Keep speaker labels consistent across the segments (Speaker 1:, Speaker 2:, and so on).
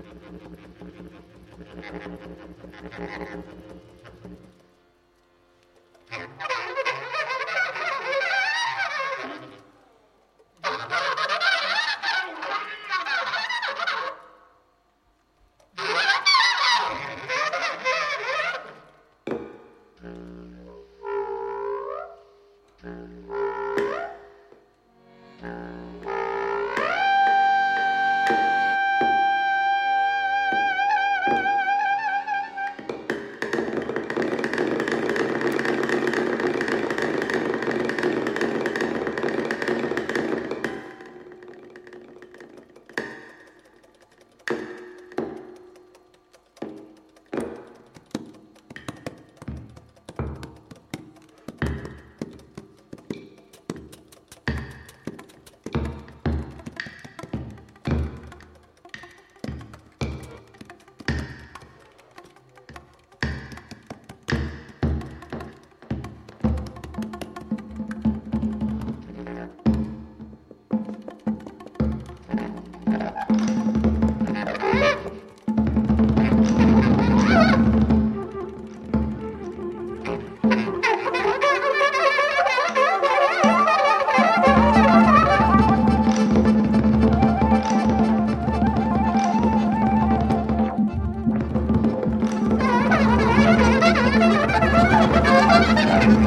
Speaker 1: Thank you.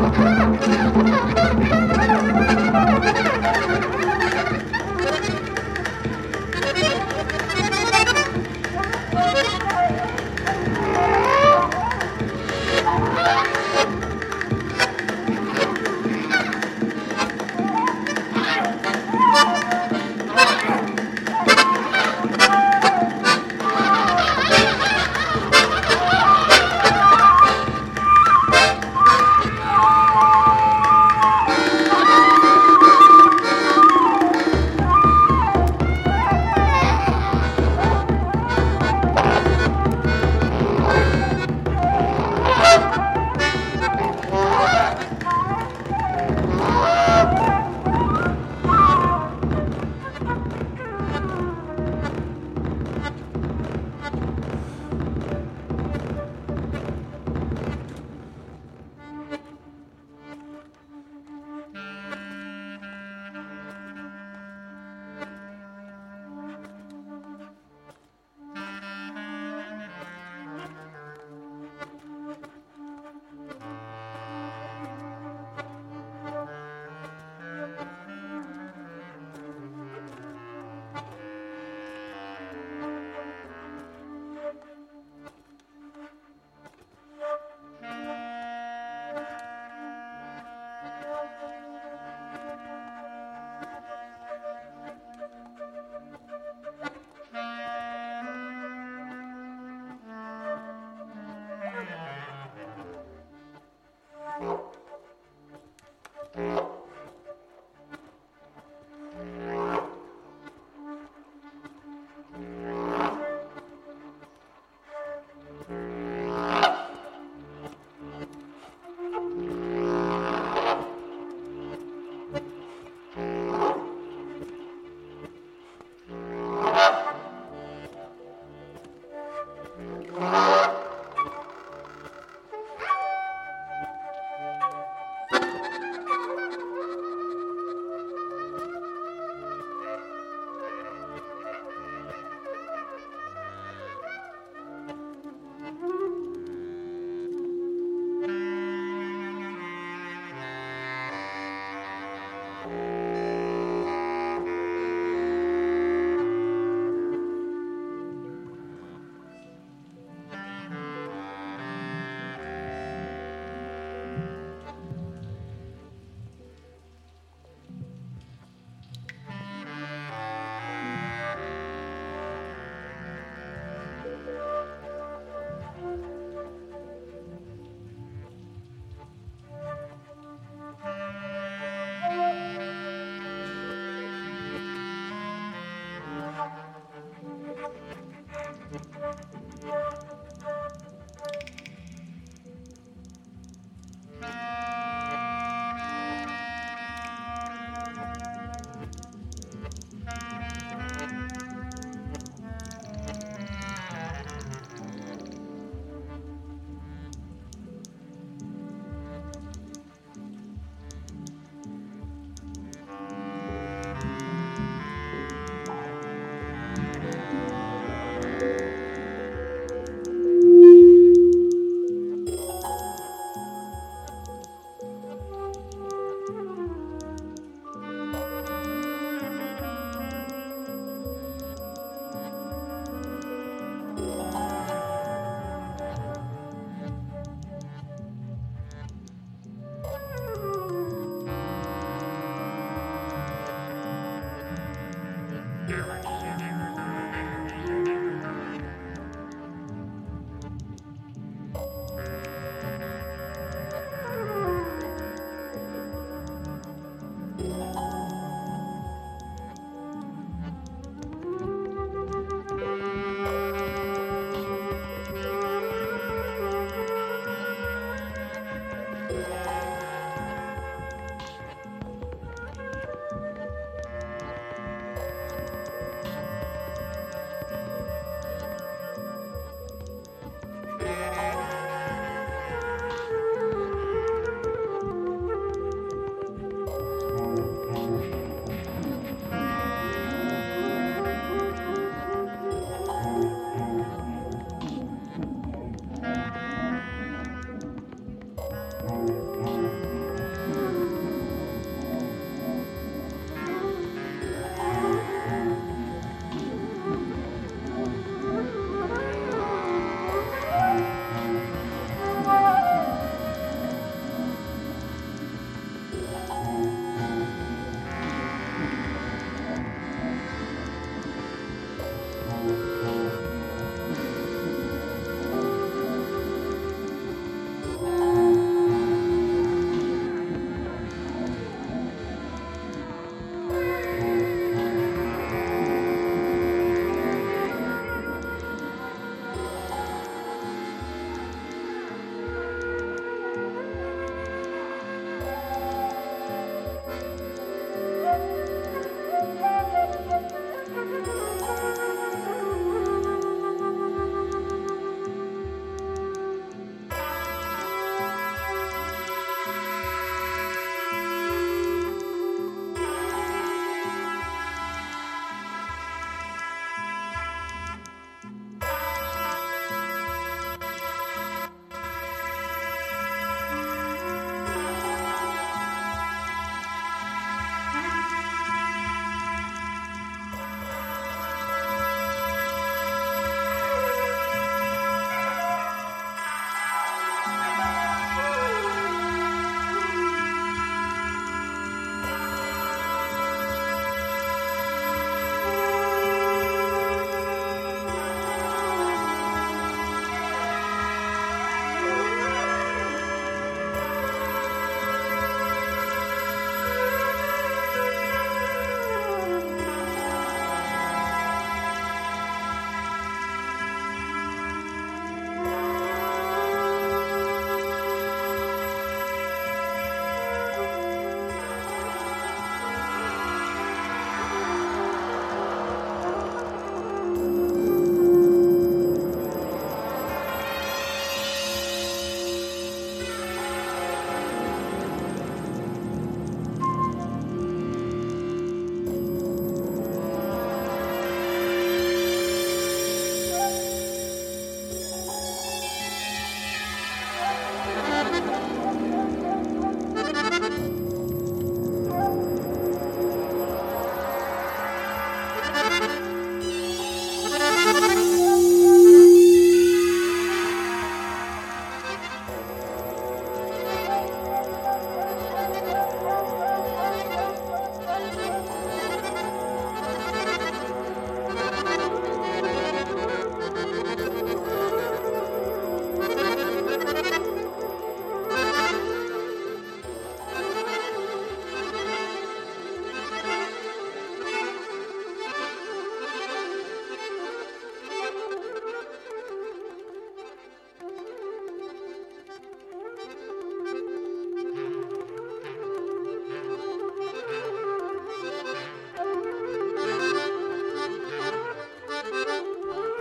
Speaker 1: Ha ha ha!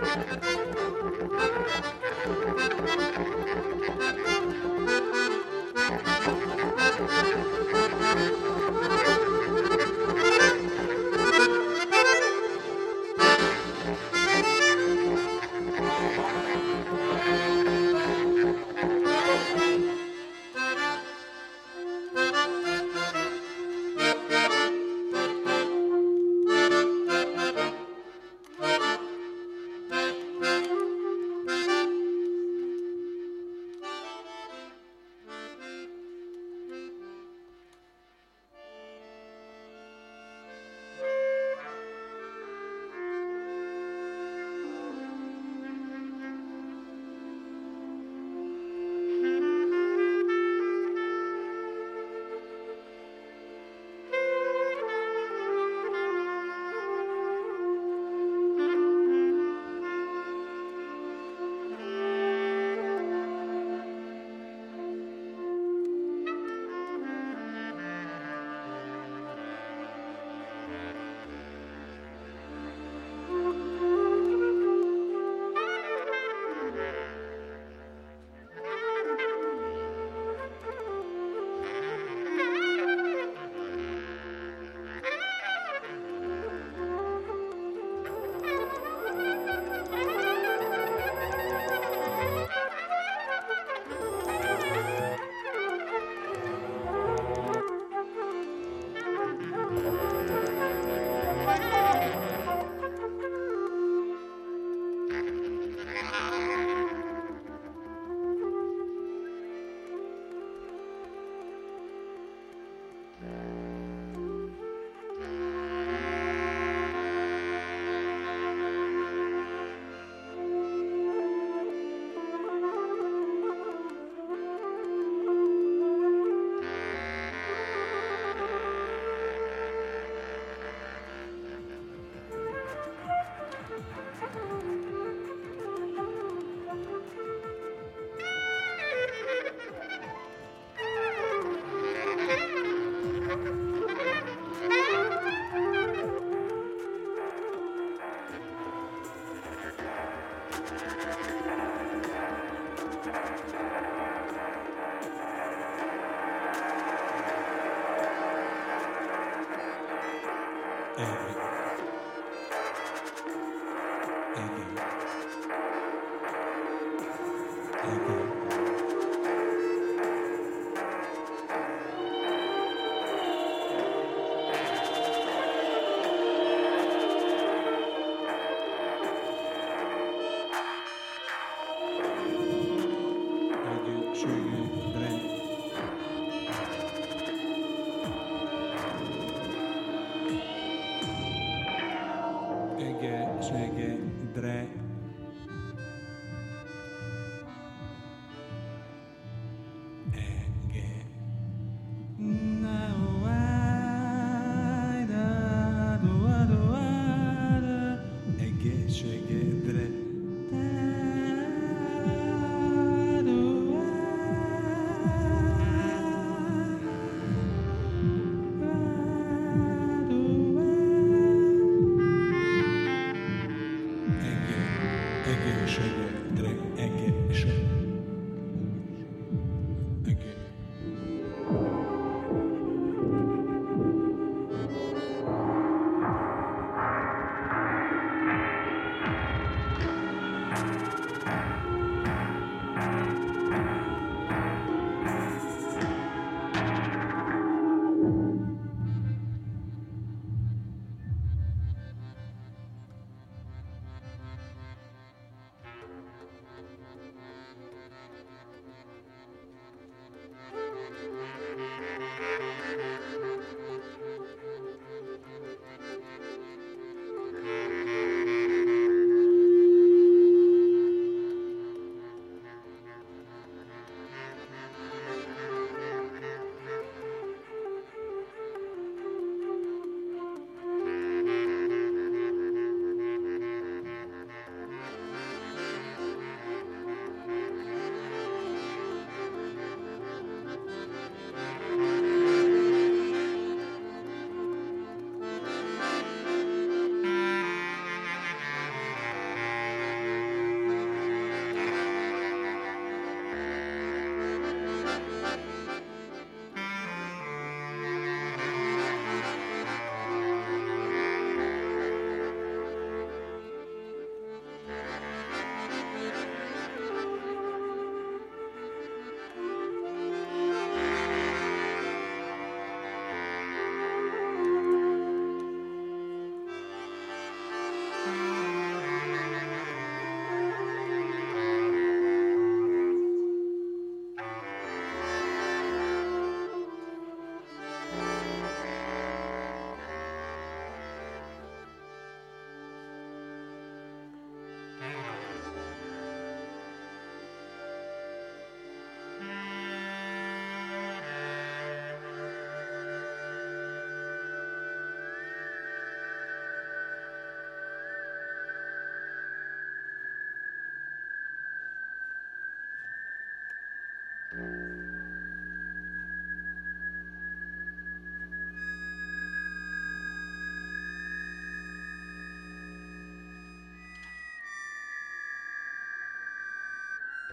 Speaker 1: Thank you.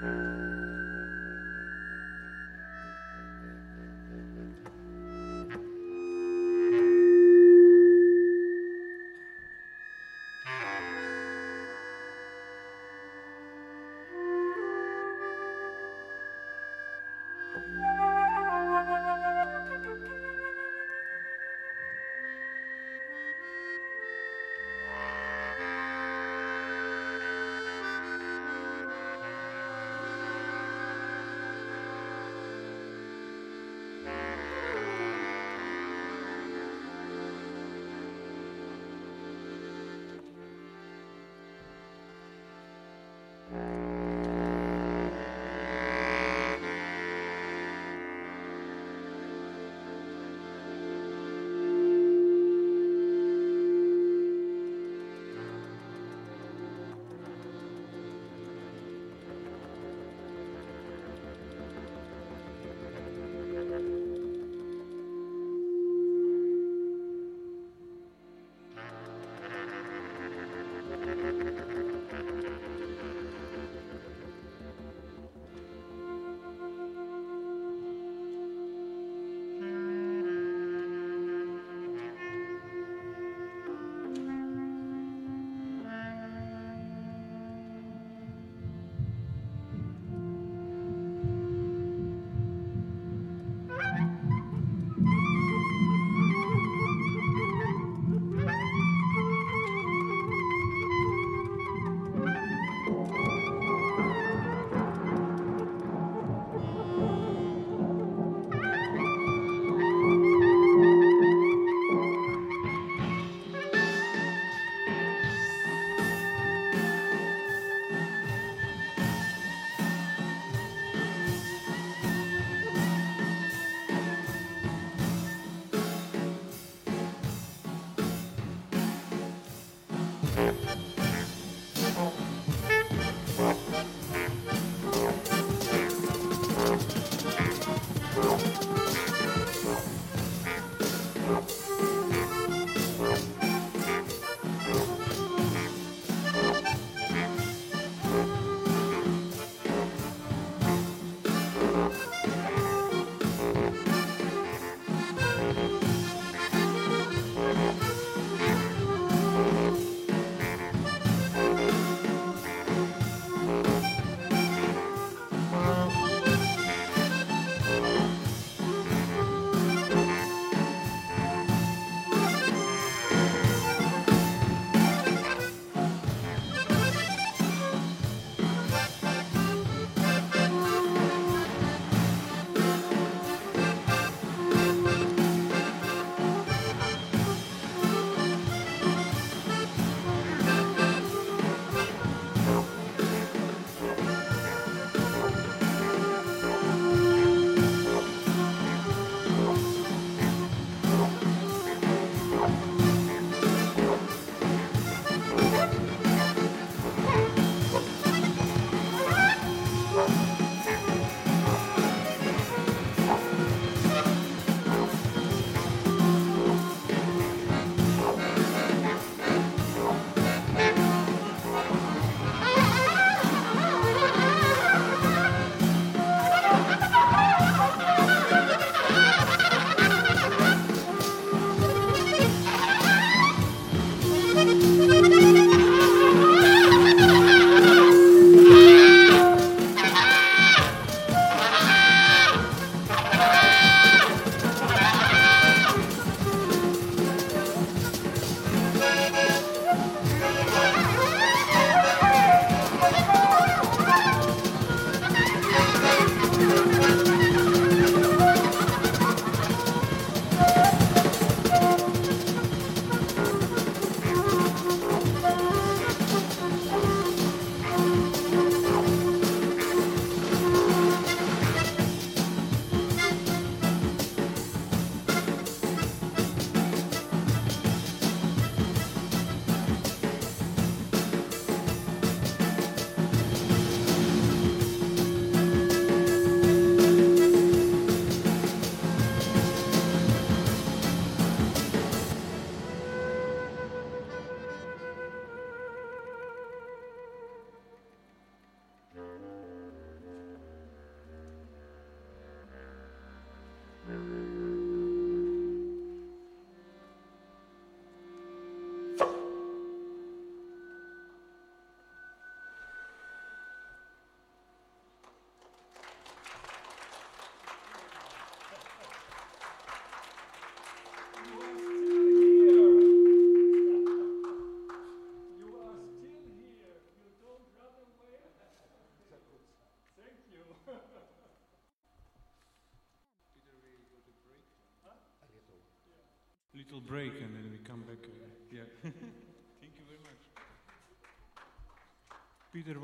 Speaker 1: Música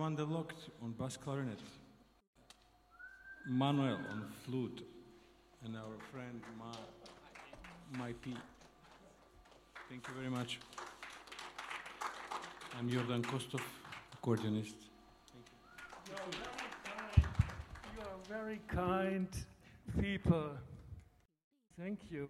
Speaker 1: van der on bass clarinet. Manuel on flute. And our friend Ma, My P. Thank you very much. I'm Jordan Kostov, accordionist.
Speaker 2: Thank You are very kind. You are very kind people. Thank you.